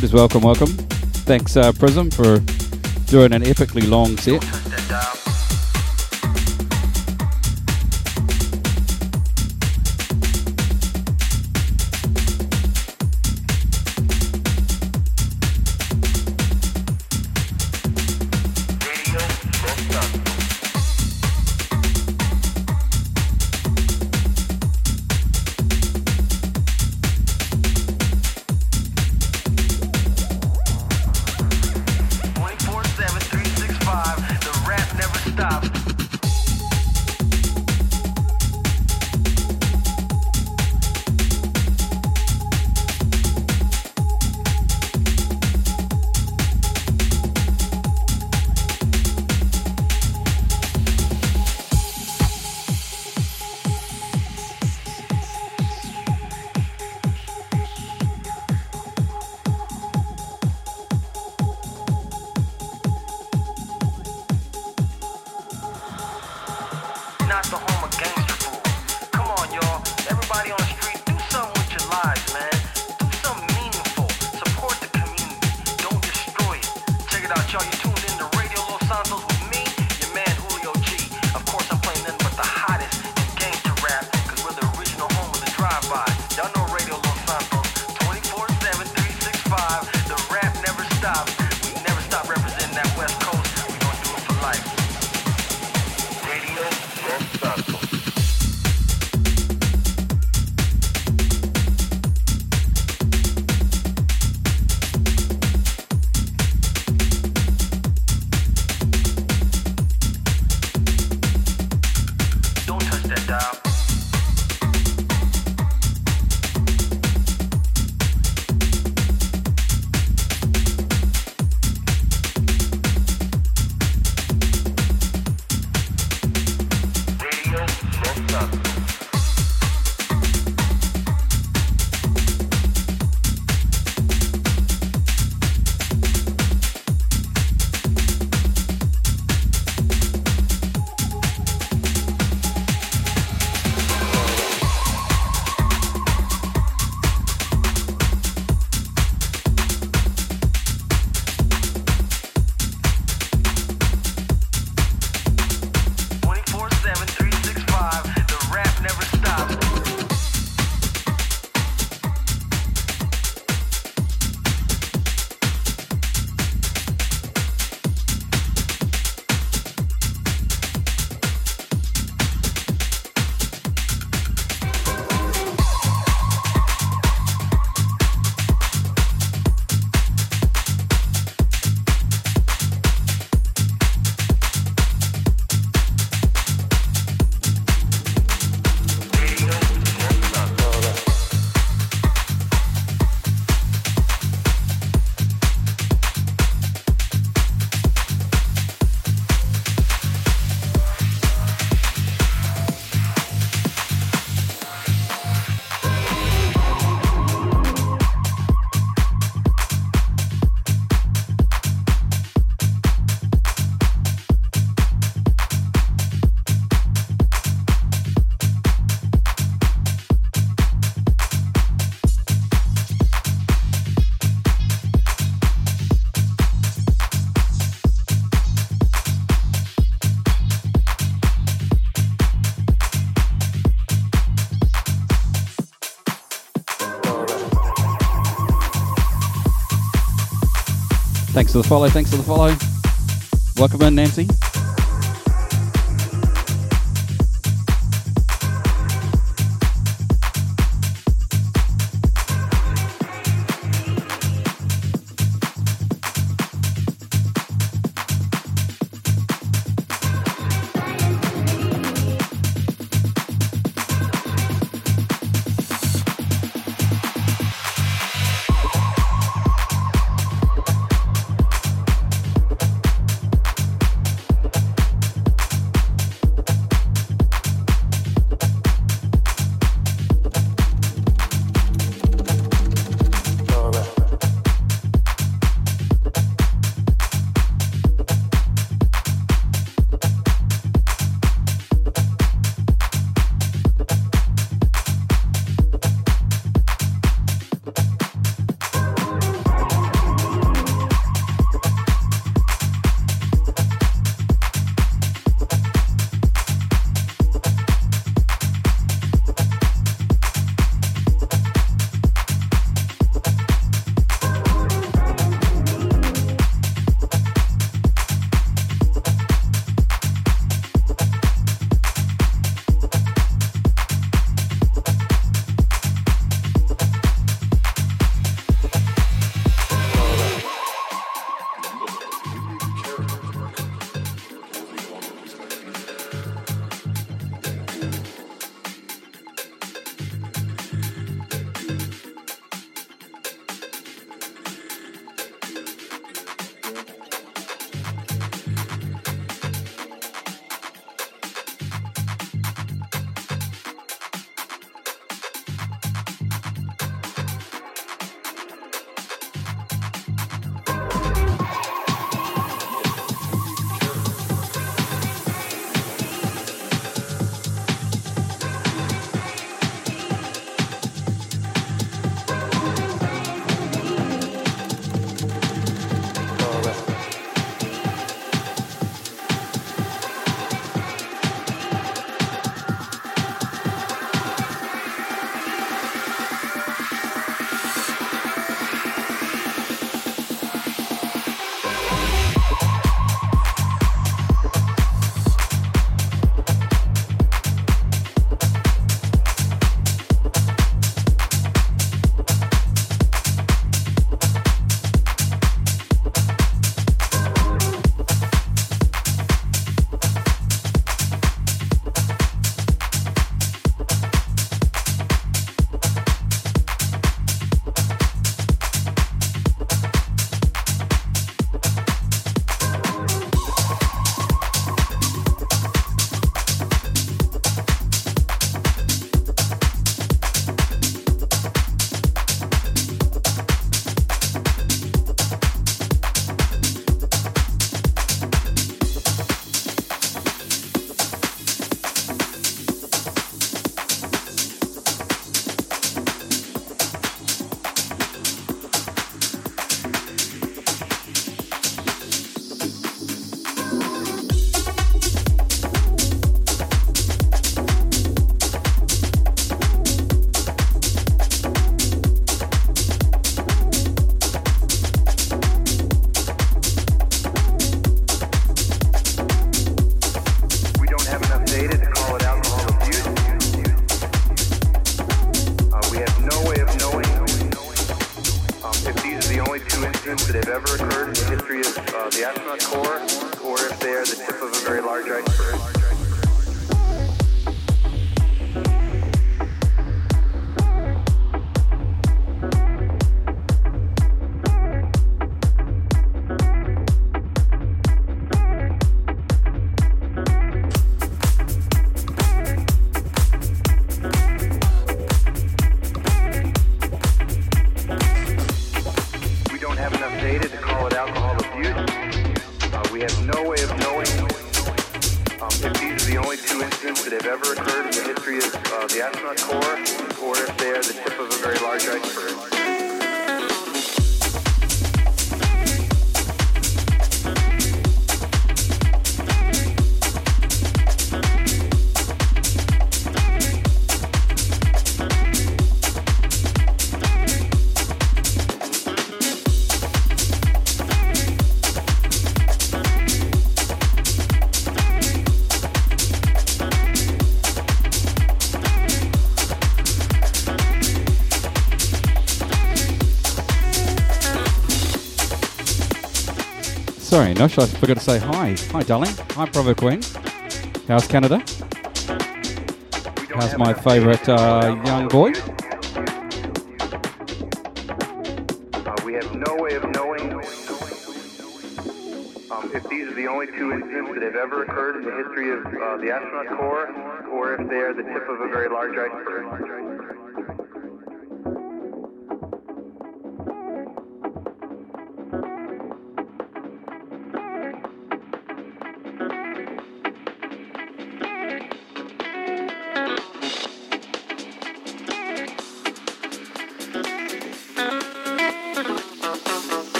Riders, welcome, welcome. Thanks, uh, Prism, for doing an epically long set. Thanks for the follow. Thanks for the follow. Welcome in, Nancy. Nosh, I forgot to say hi. Hi, darling. Hi, Bravo Queen. How's Canada? How's my favourite uh, young boy? Uh, we have no way of knowing um, if these are the only two incidents that have ever occurred in the history of uh, the astronaut corps, or if they are the tip of a very large iceberg.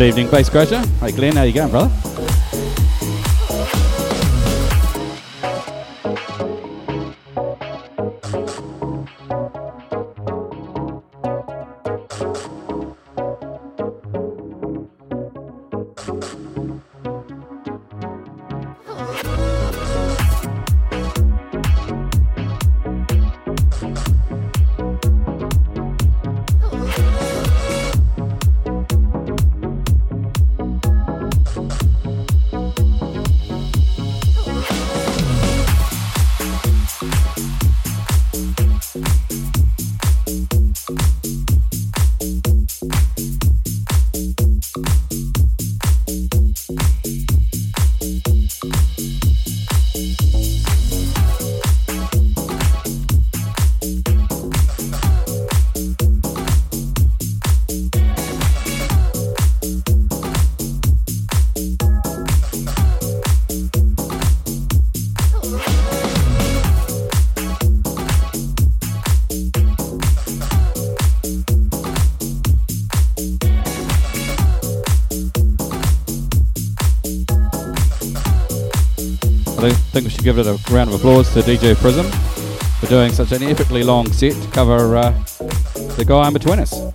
Good evening, Bass Crasher. Hey, Glenn, how you going, brother? Think we should give it a round of applause to DJ Prism for doing such an epically long set to cover uh, the guy in between us.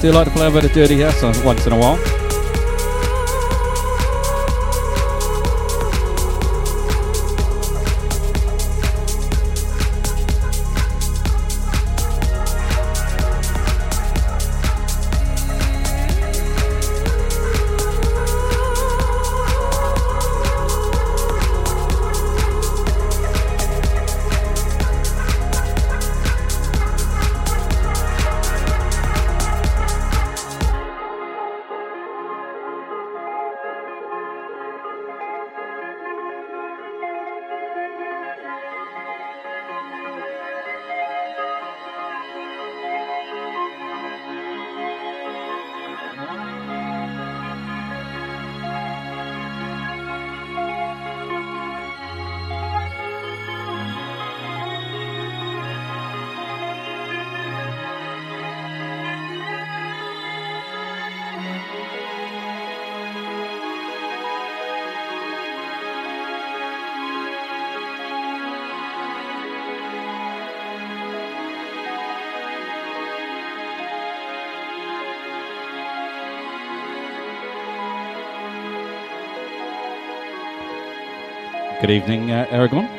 Do like to play a bit of Dirty House once in a while. Good evening, uh, Aragon.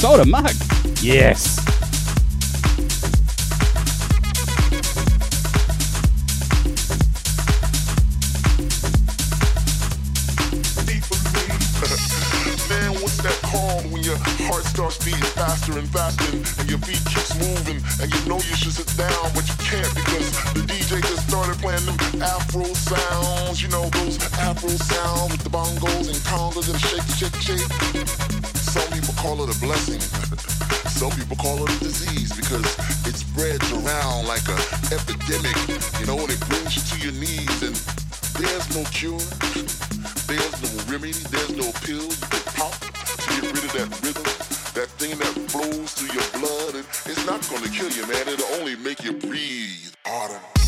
sold a mug. Yes. There's no cure, there's no remedy, there's no pills to pop to get rid of that rhythm, that thing that flows through your blood. And it's not gonna kill you, man. It'll only make you breathe harder.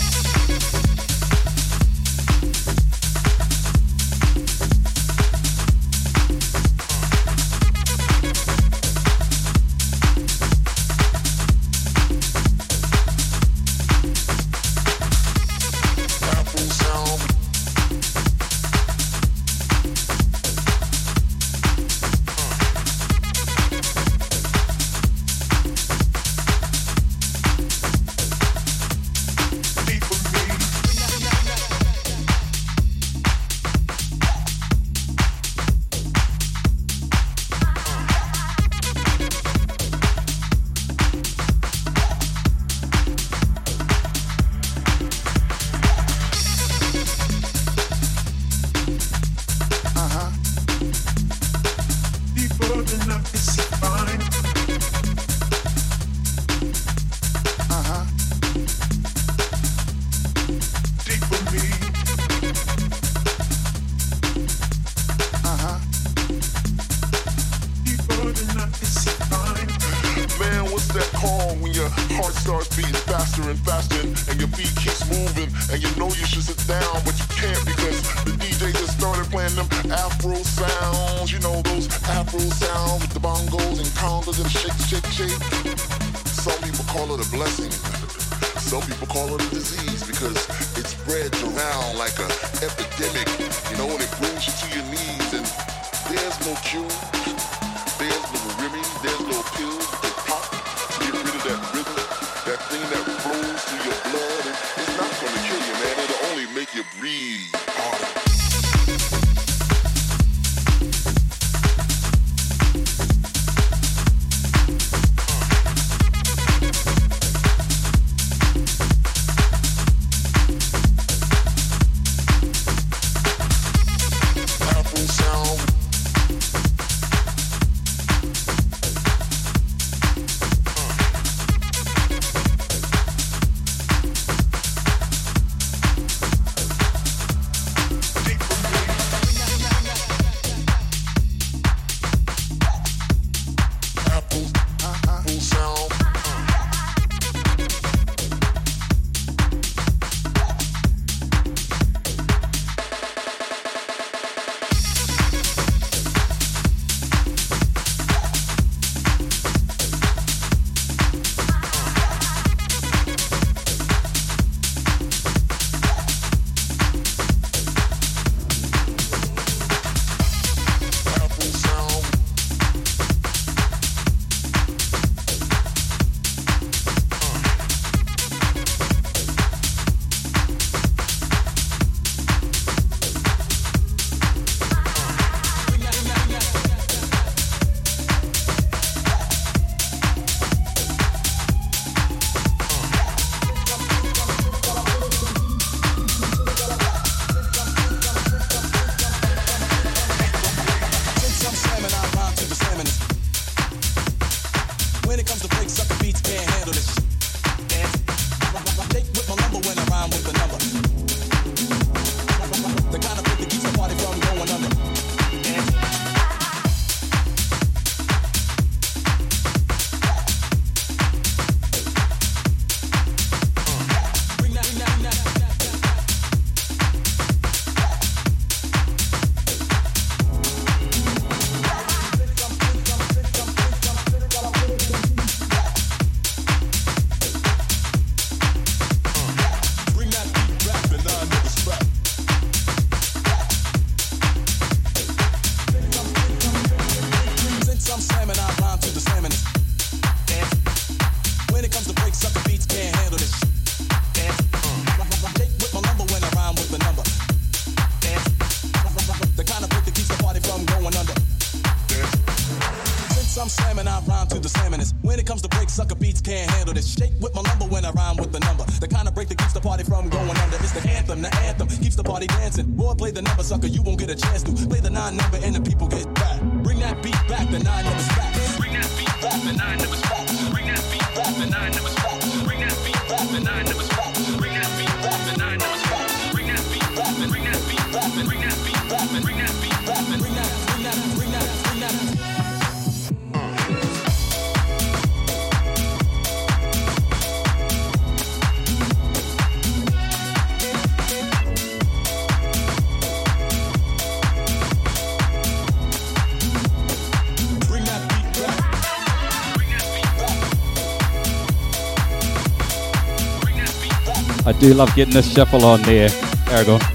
do love getting this shuffle on there. There we go.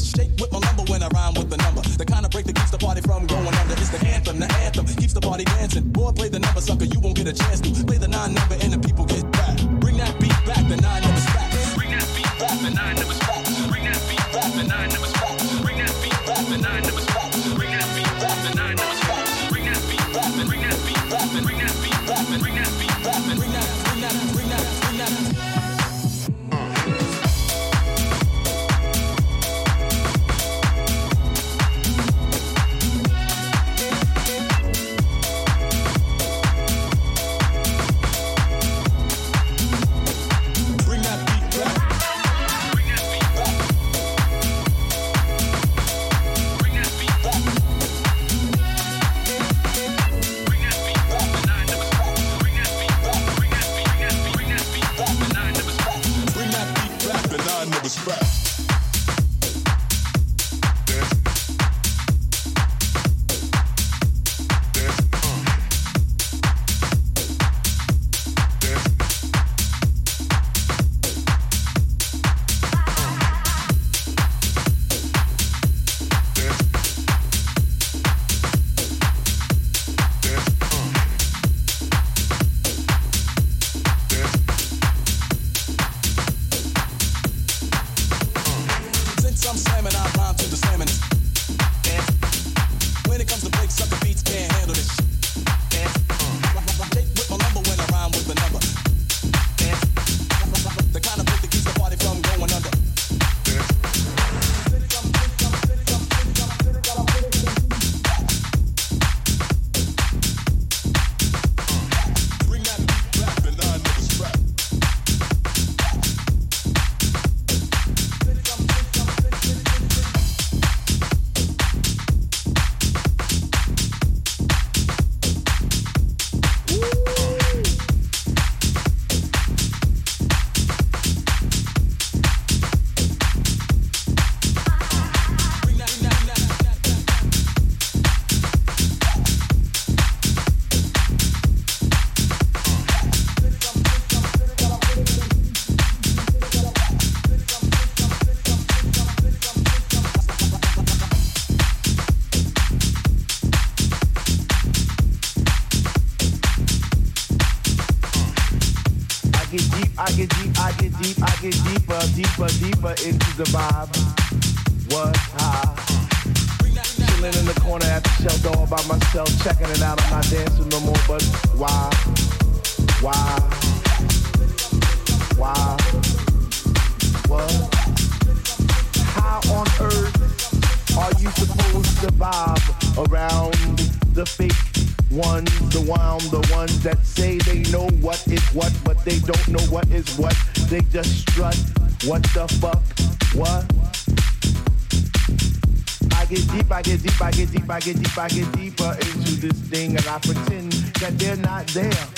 it. Shake with my lumber when I rhyme with the number. The kind of break that keeps the party from going under. is the anthem, the anthem keeps the party dancing. Boy, play the number, sucker. You won't get a chance to I get deep, I get deeper into this thing and I pretend that they're not there.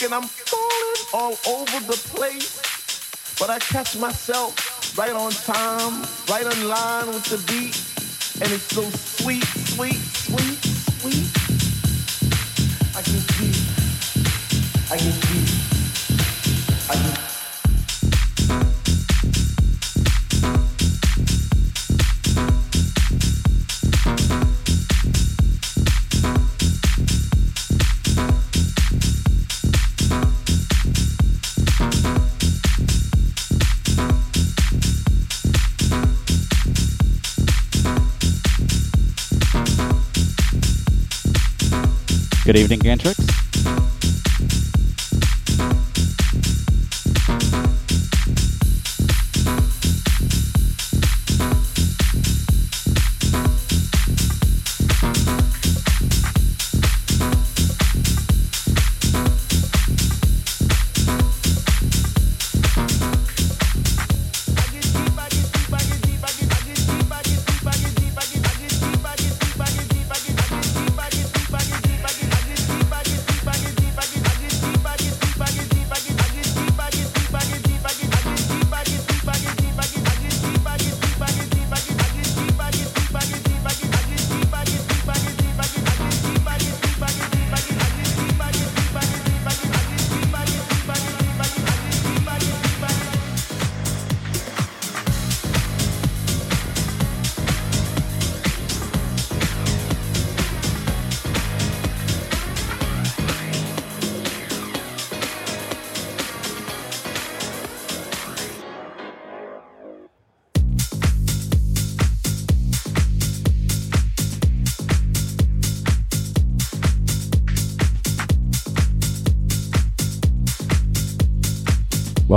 And I'm falling all over the place. But I catch myself right on time, right in line with the beat. And it's so sweet, sweet, Good evening, Gantrick.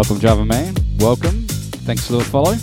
Welcome, Java Man. Welcome. Thanks for the follow.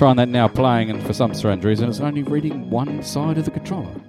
trying that now playing, and for some strange reason, it's only reading one side of the controller.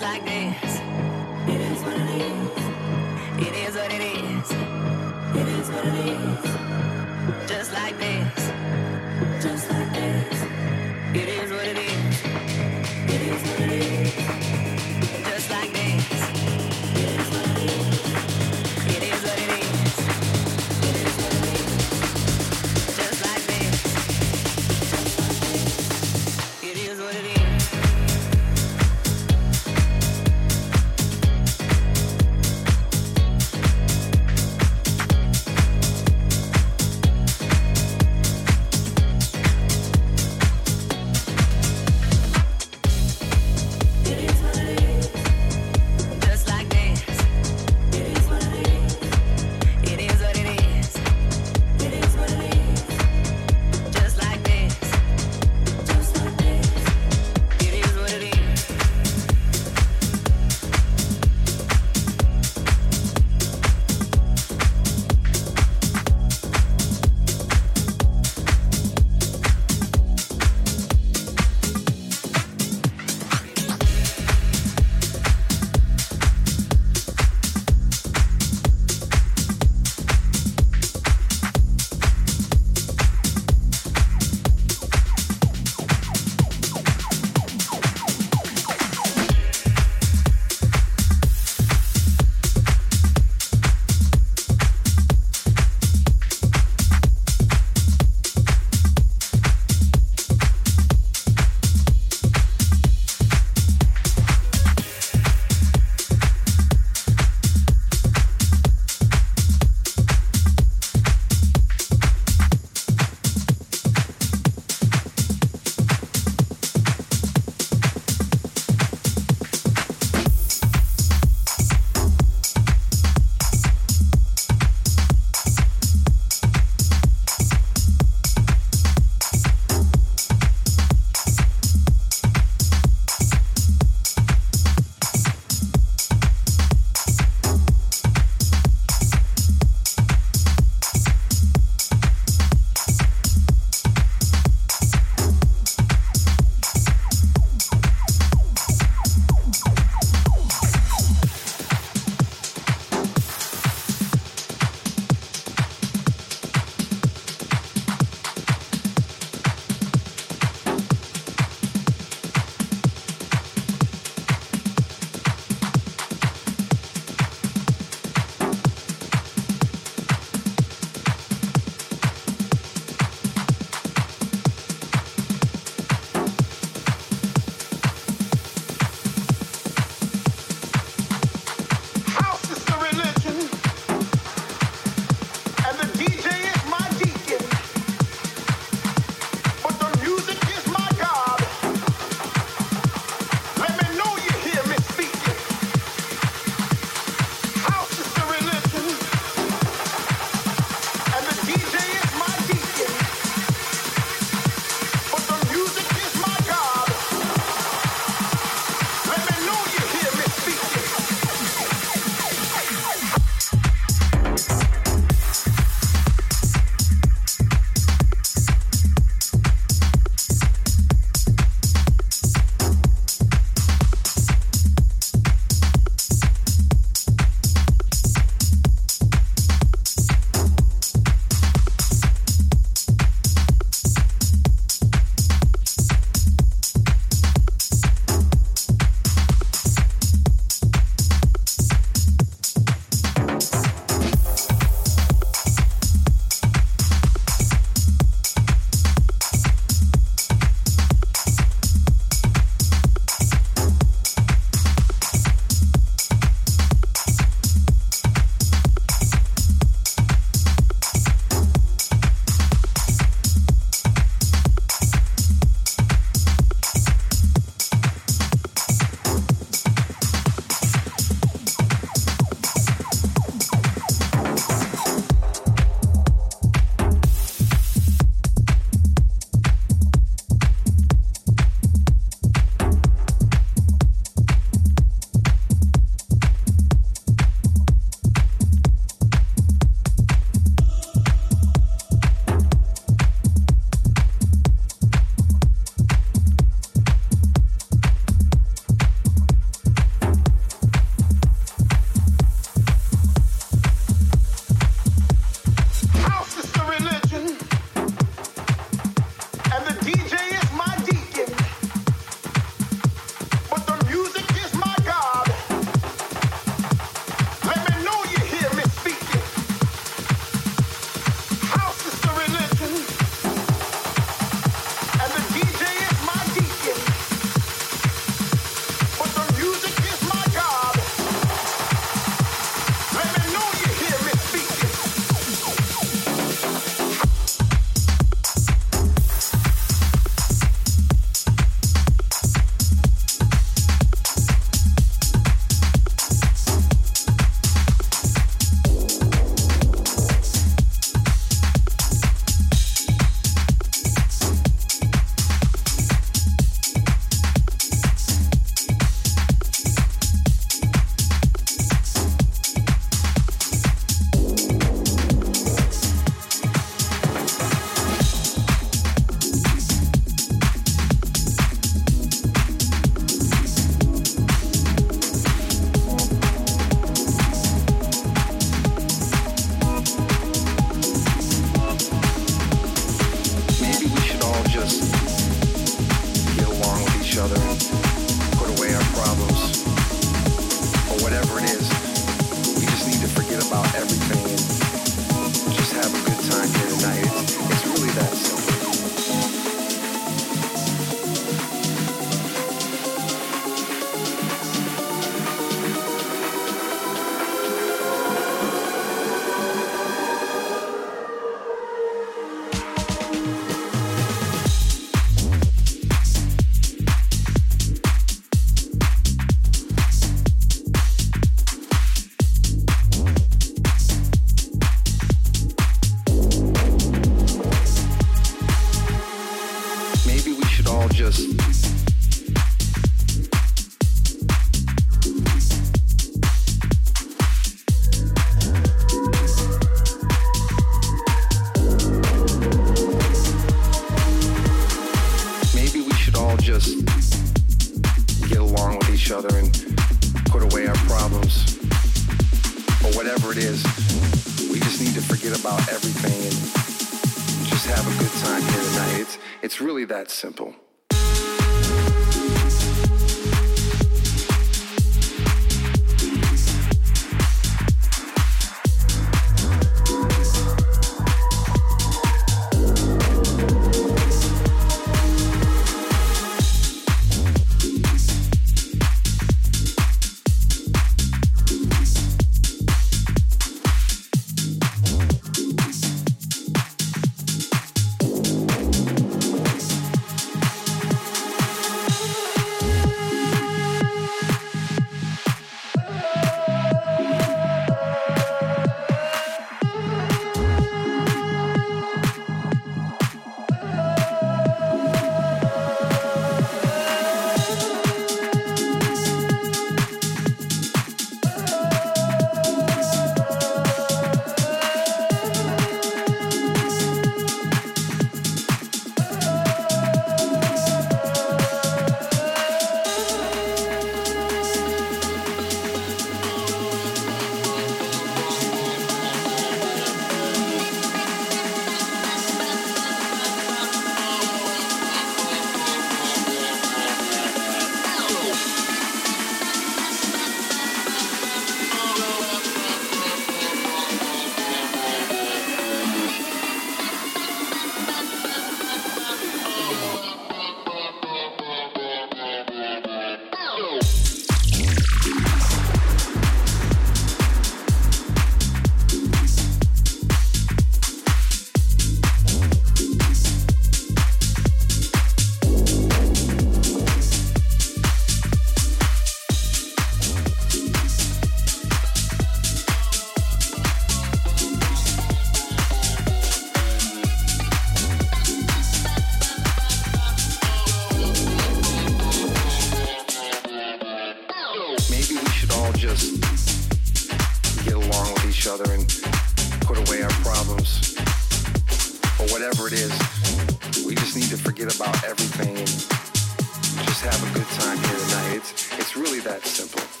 Thanks for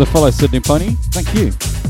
the follow, Sydney Pony. Thank you.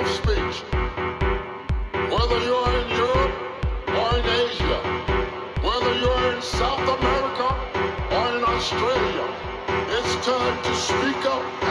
of speech. Whether you're in Europe or in Asia, whether you're in South America or in Australia, it's time to speak up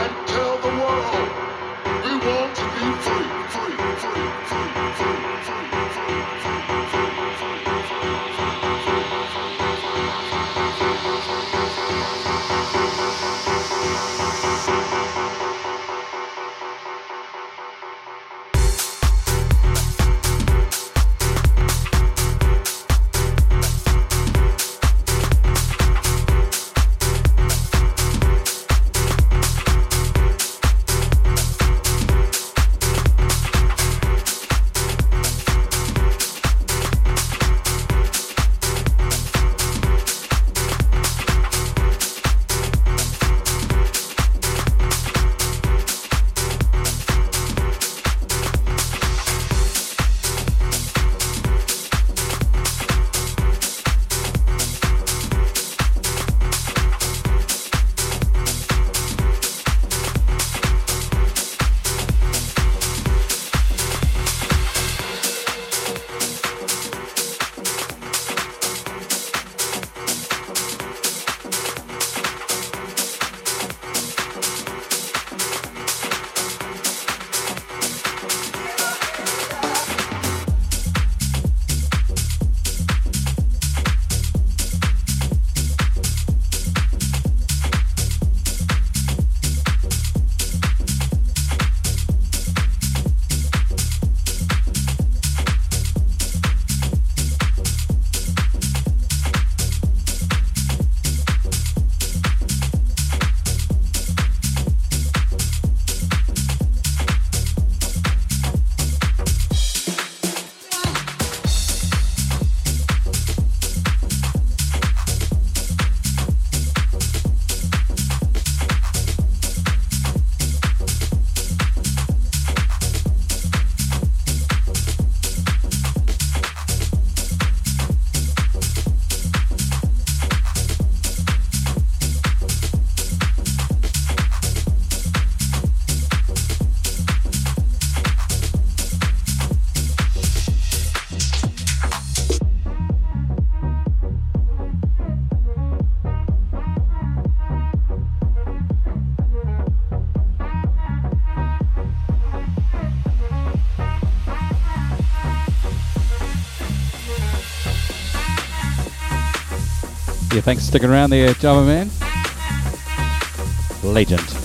Yeah, thanks for sticking around there, Java Man. Legend.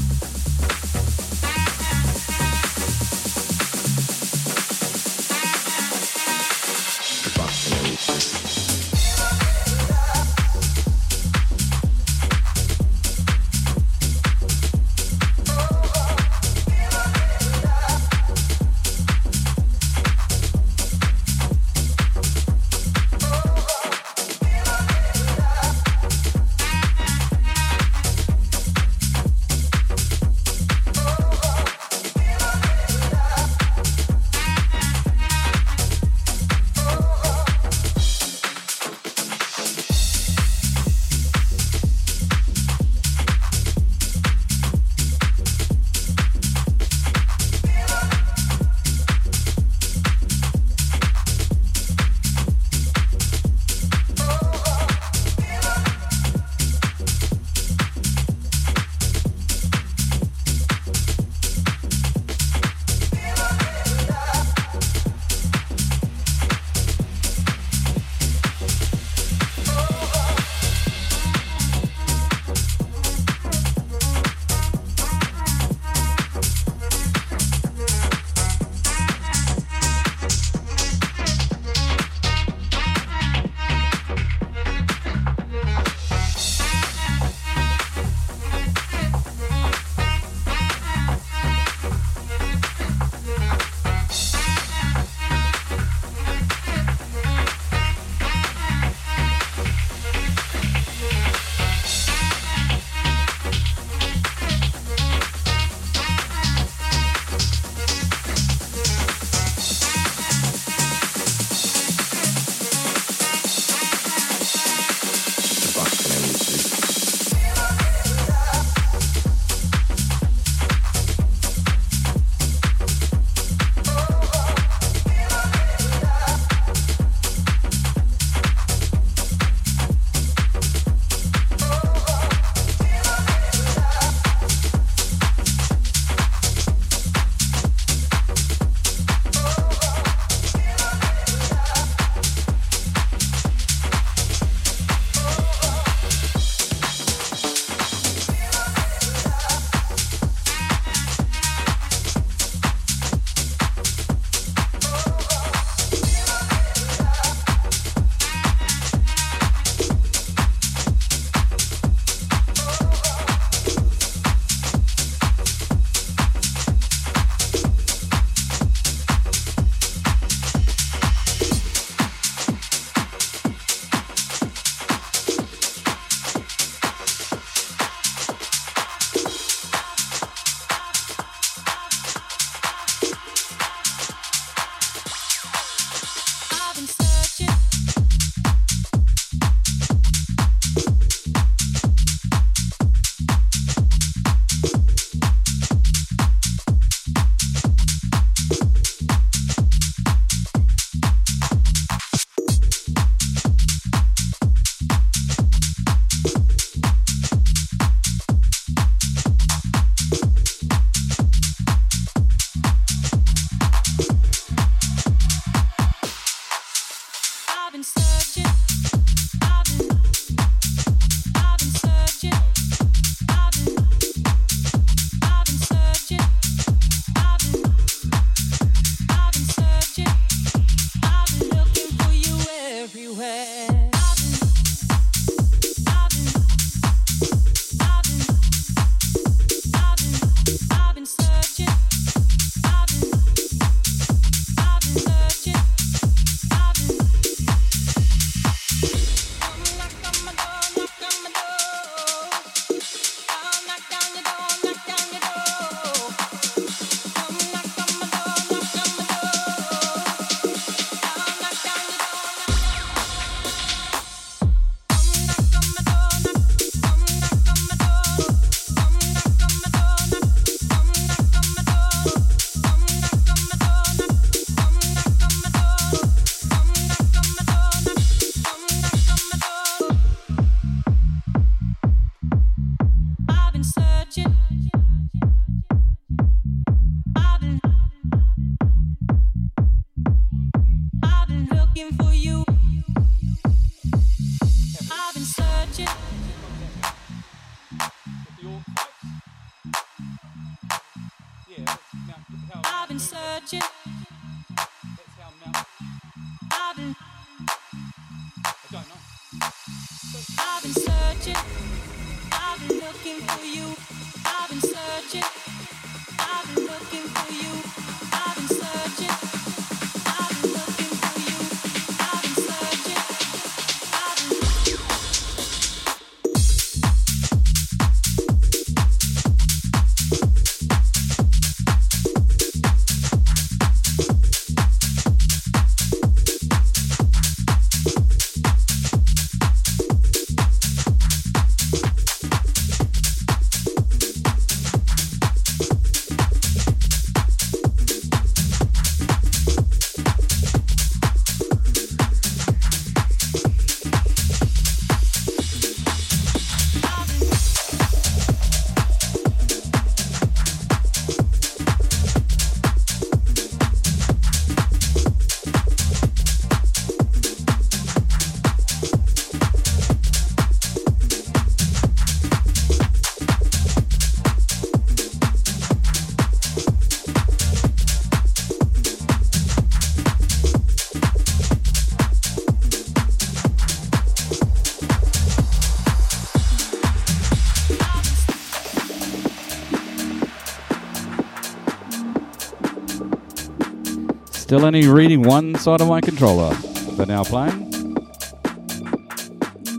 Still only reading one side of my controller. They're now playing.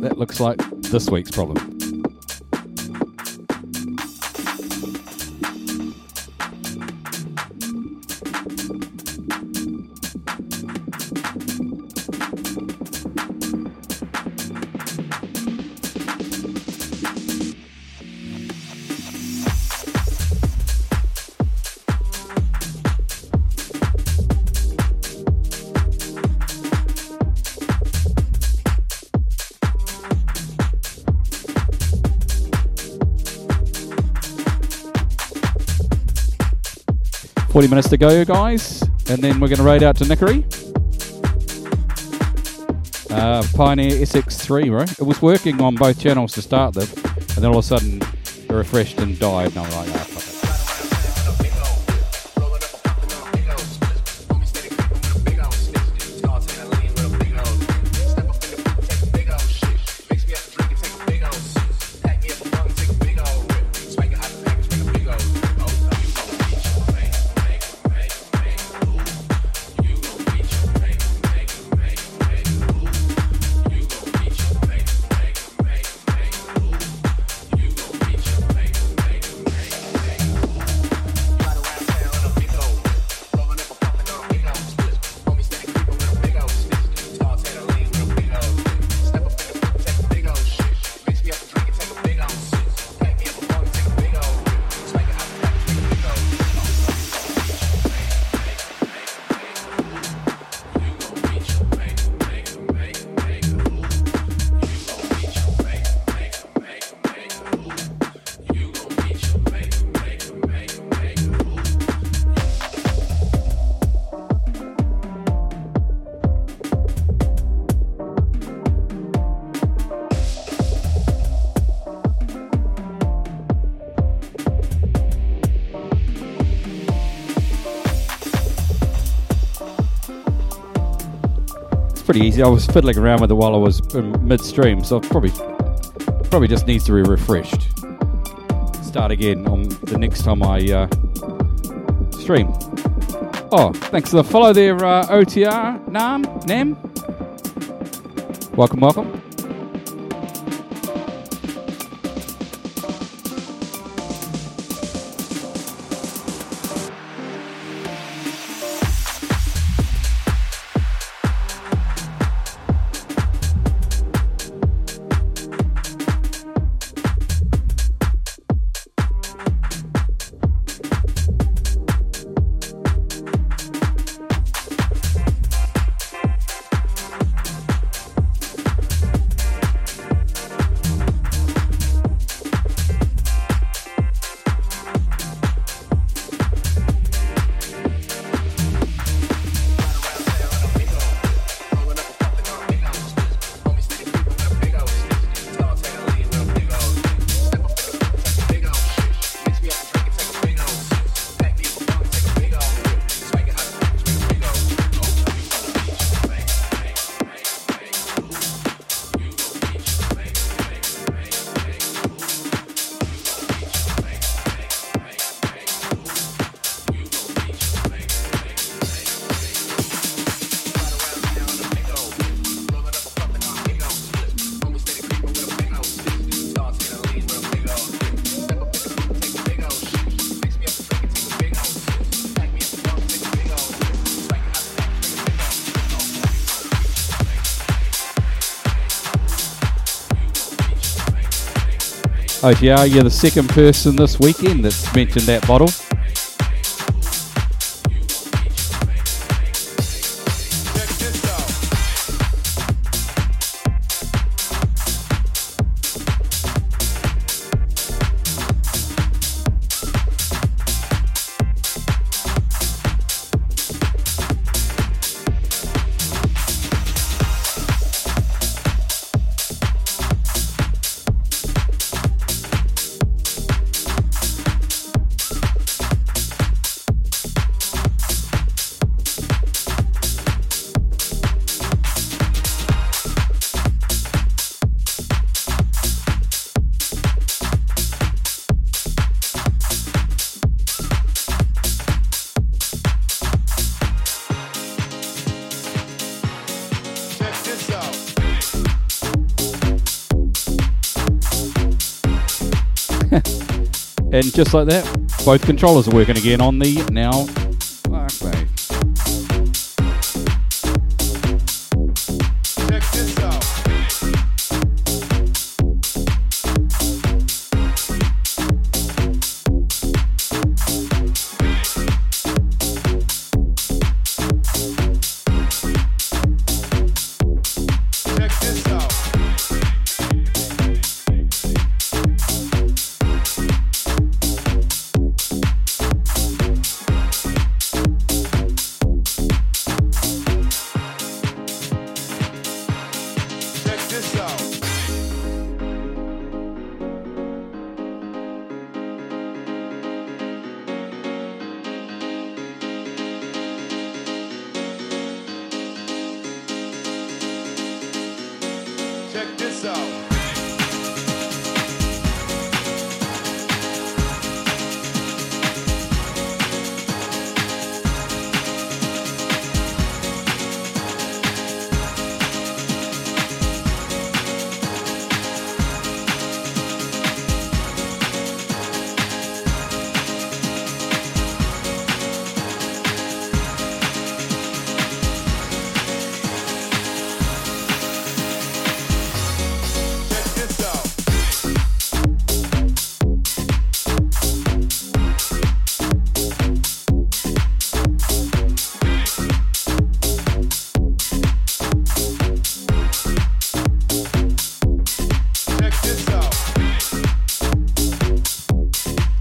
That looks like this week's problem. Forty minutes to go, guys, and then we're going to raid out to Nickery. Uh, Pioneer SX3, right? It was working on both channels to start them, and then all of a sudden it refreshed and died, and I'm like, ah, I was fiddling around with it while I was in midstream, so probably probably just needs to be refreshed. Start again on the next time I uh, stream. Oh, thanks for the follow there, uh, OTR Nam Nam. Welcome, welcome. OTR, you're the second person this weekend that's mentioned that bottle. Just like that, both controllers are working again on the now.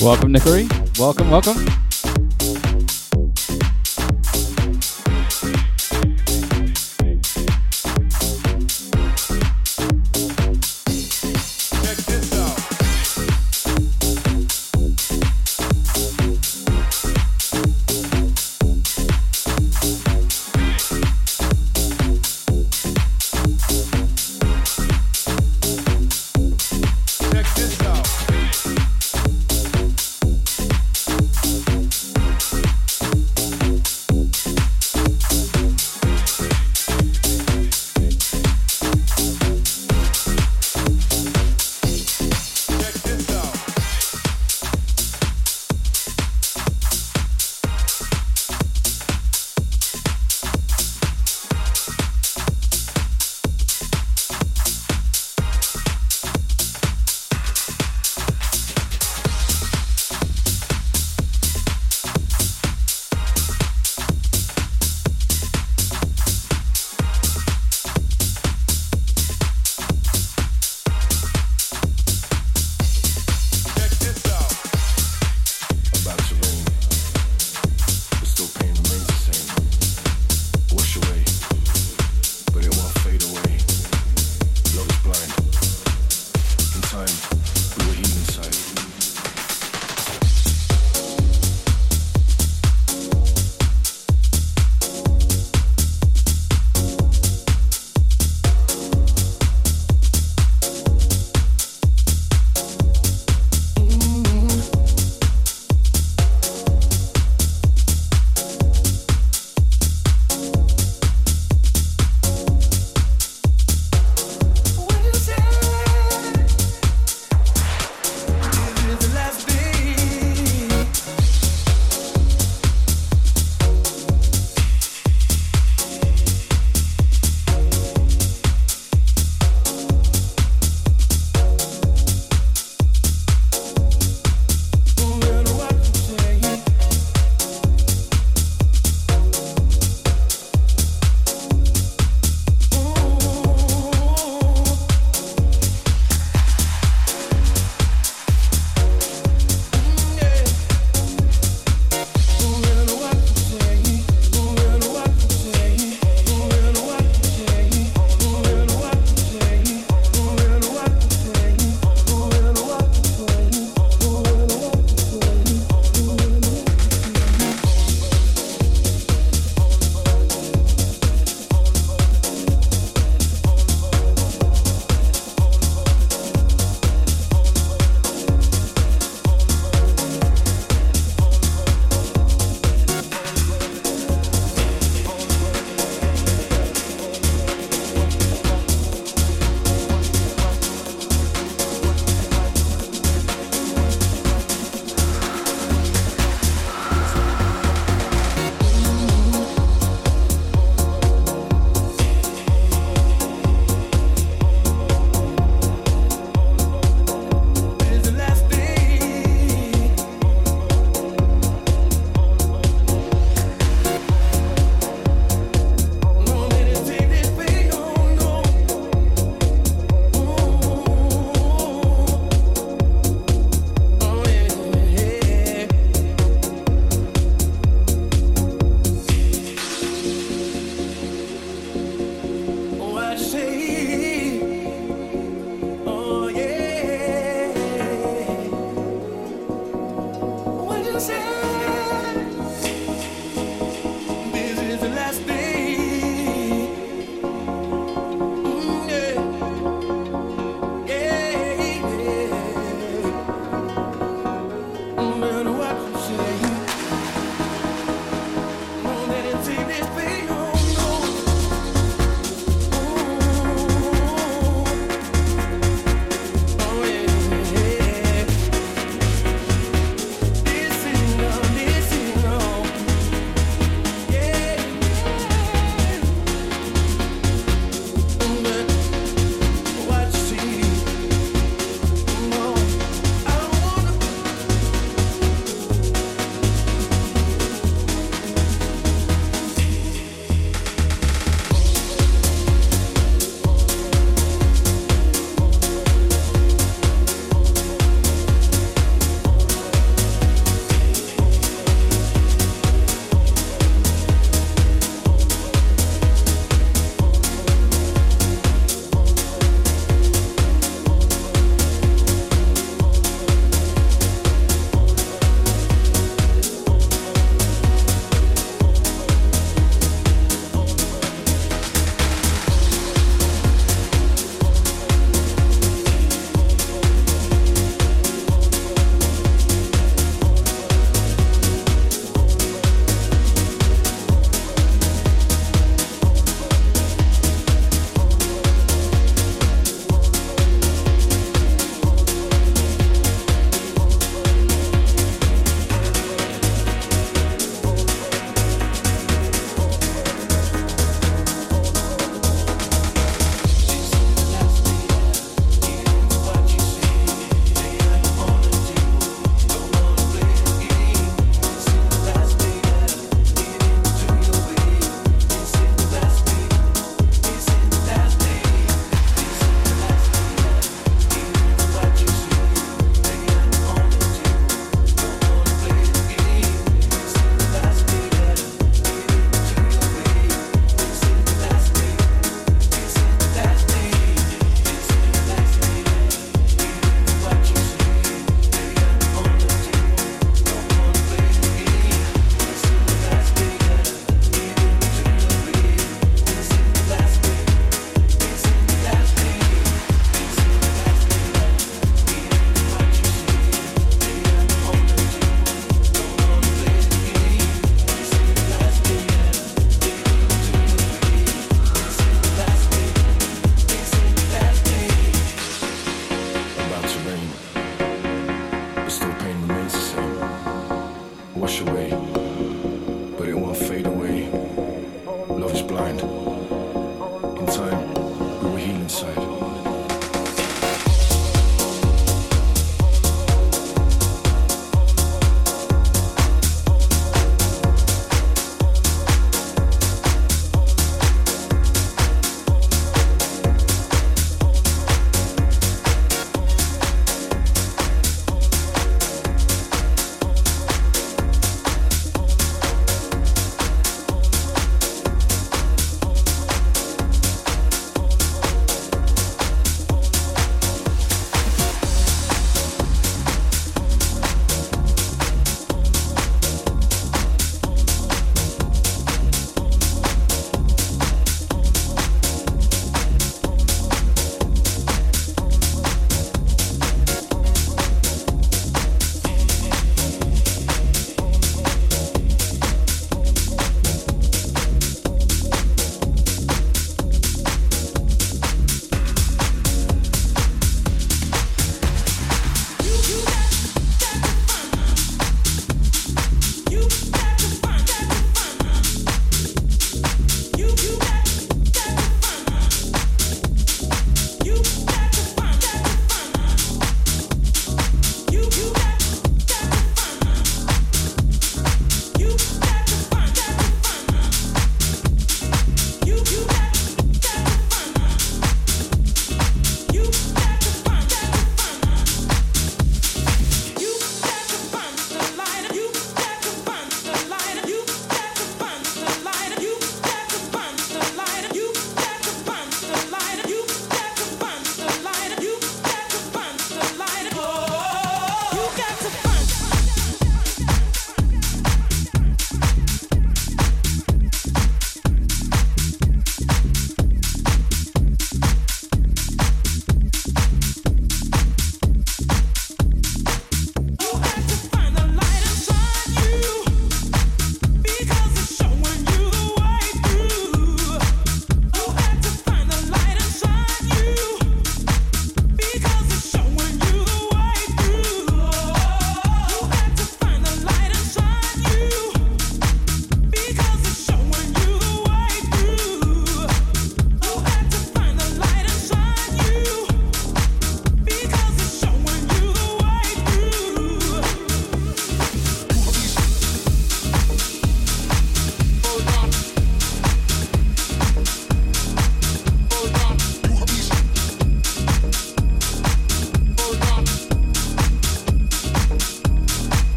Welcome, Nickery. Welcome, welcome.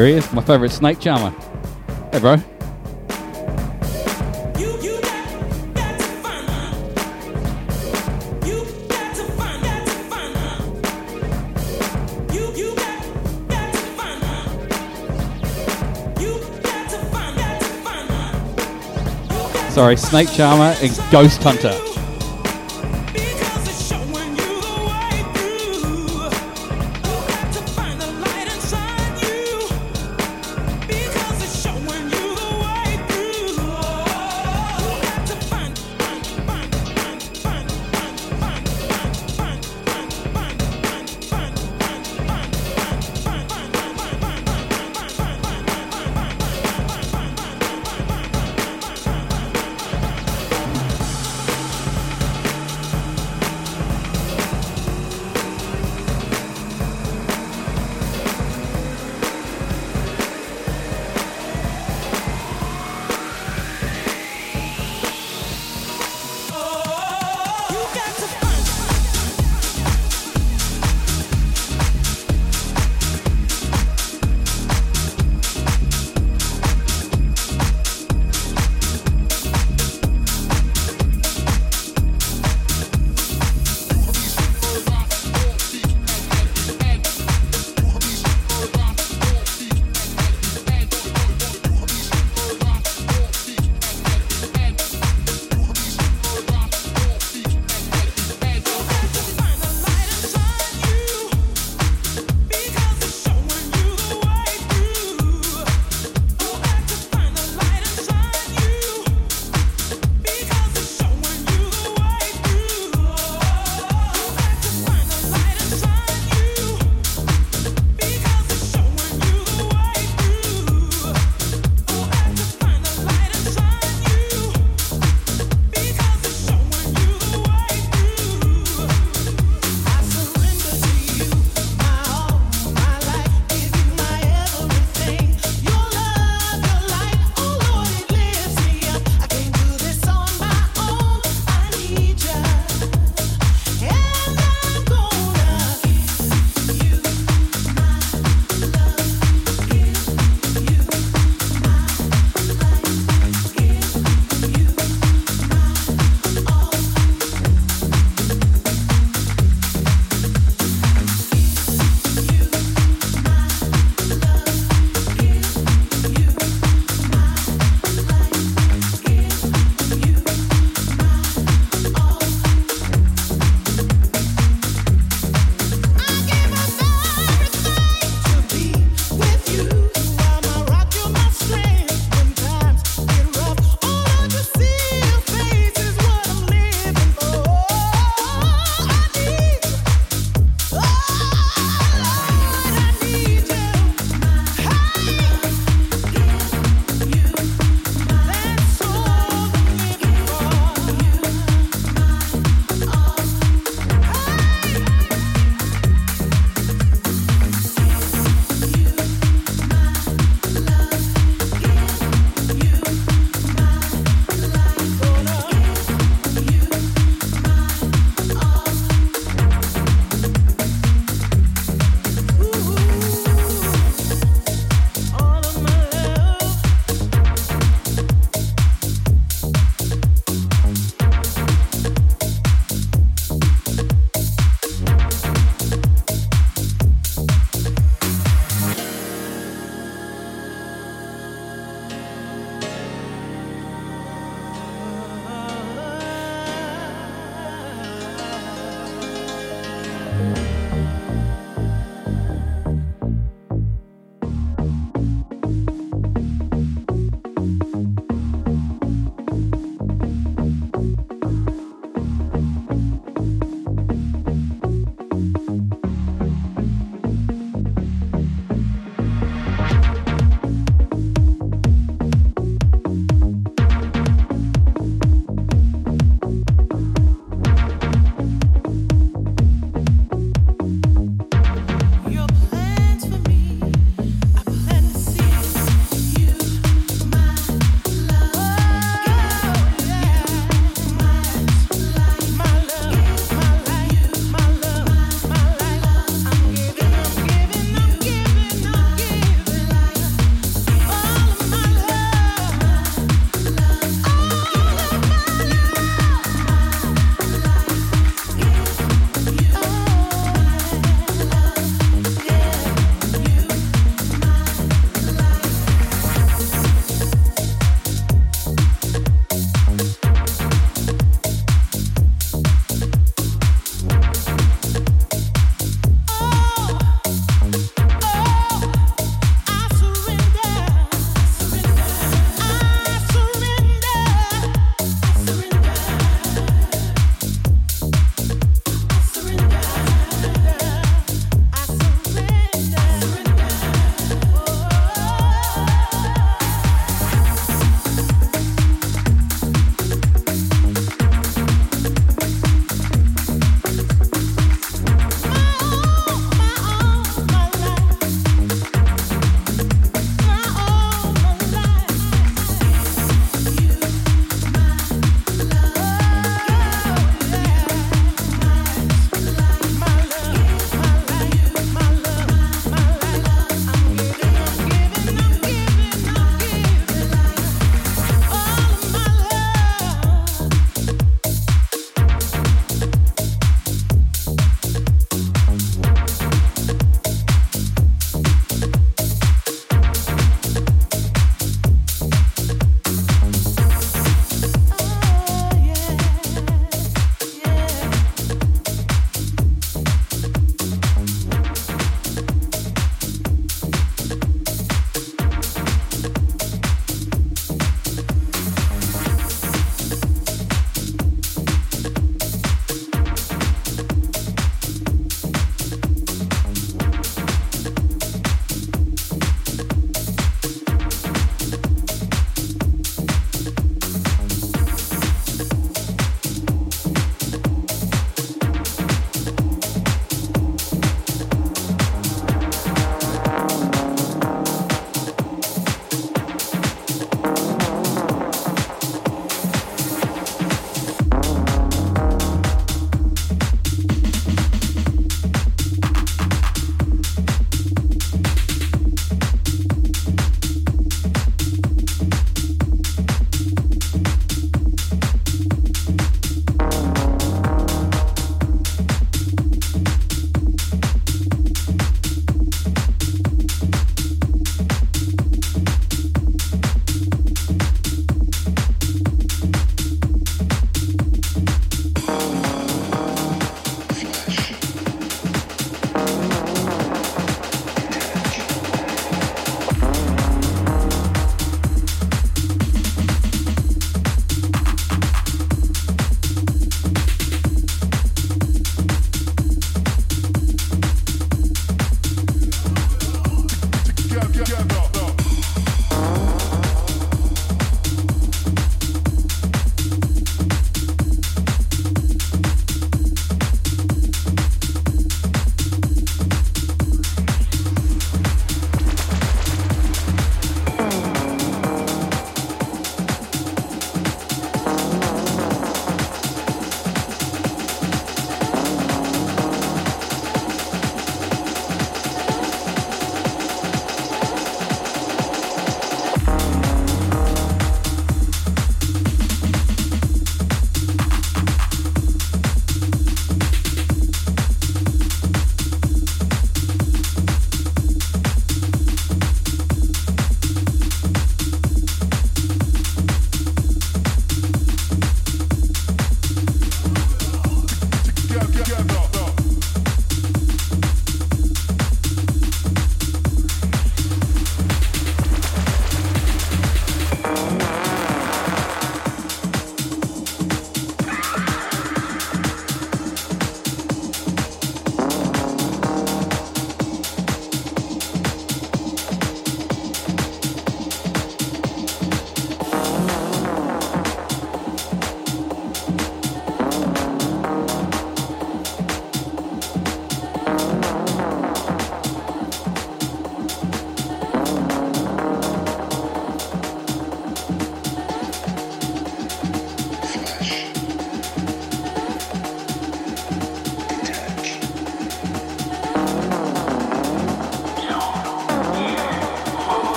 Here he is, my favourite snake charmer. Hey, bro. Sorry, Snake Charmer and Ghost Hunter.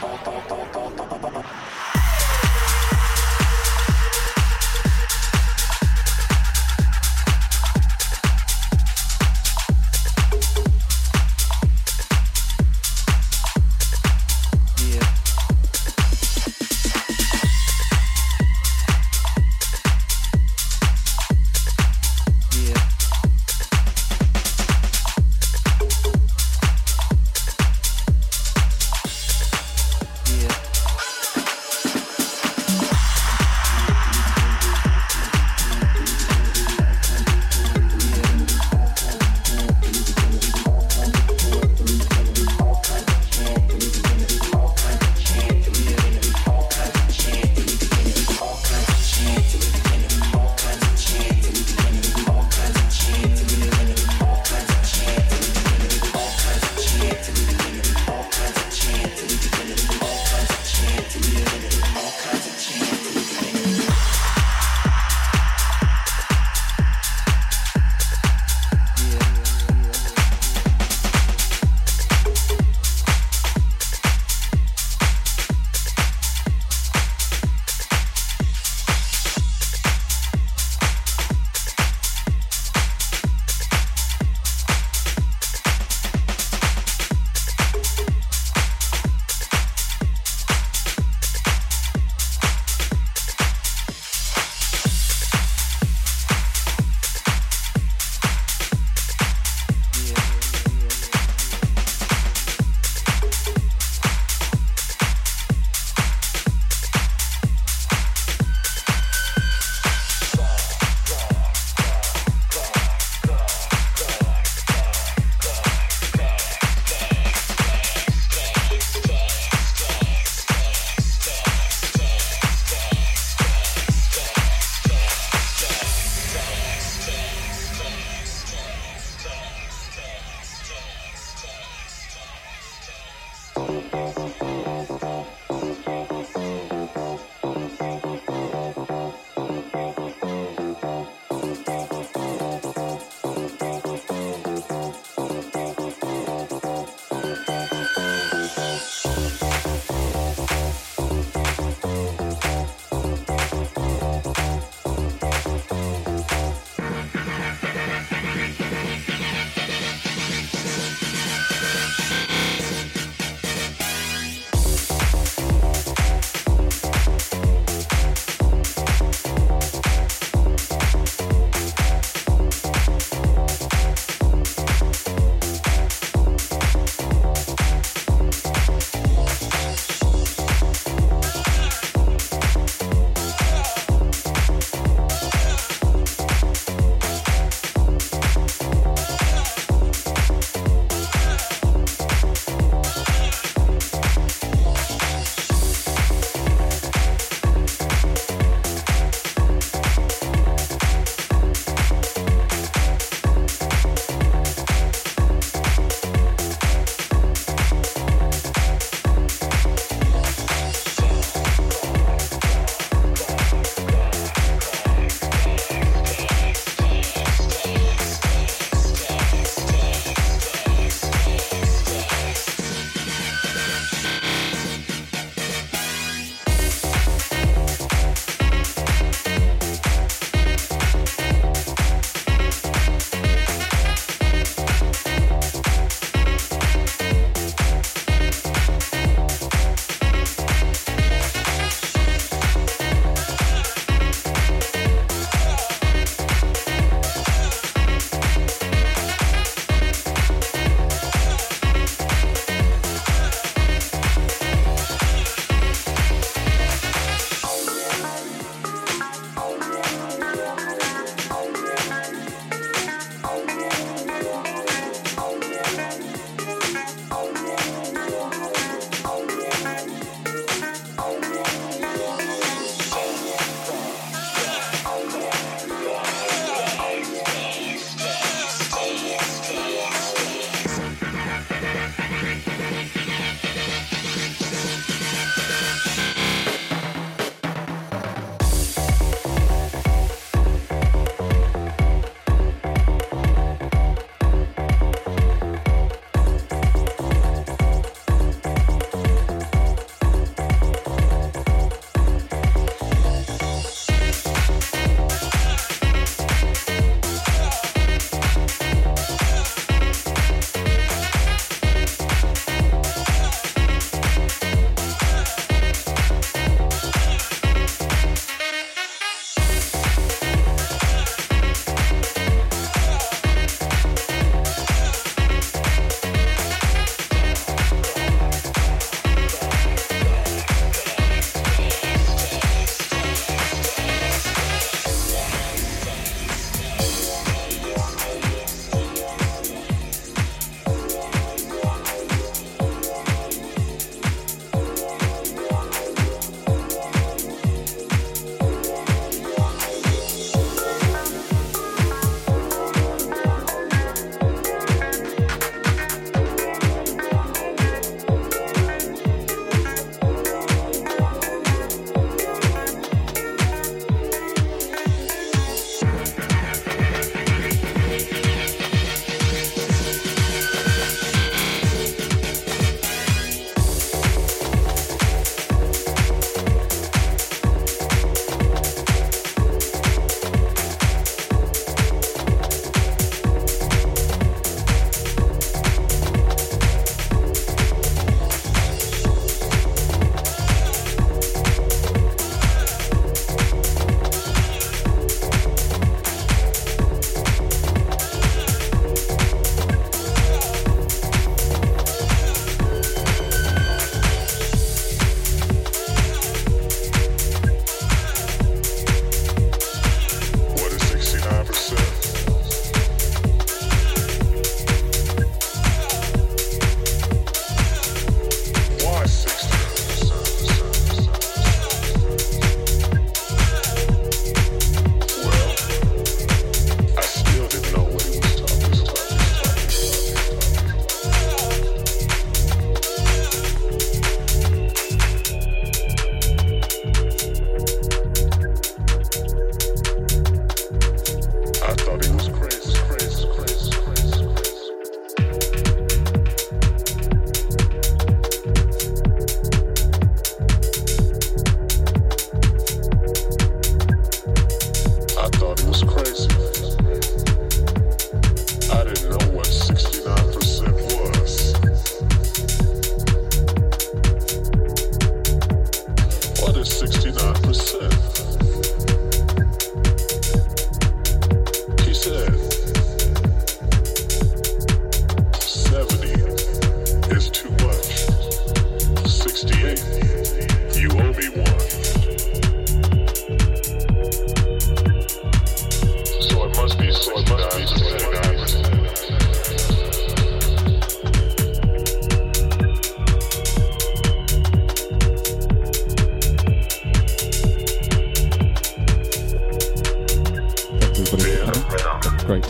好好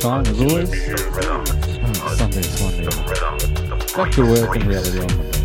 song as always. Sunday, Sunday. Back to work and reality.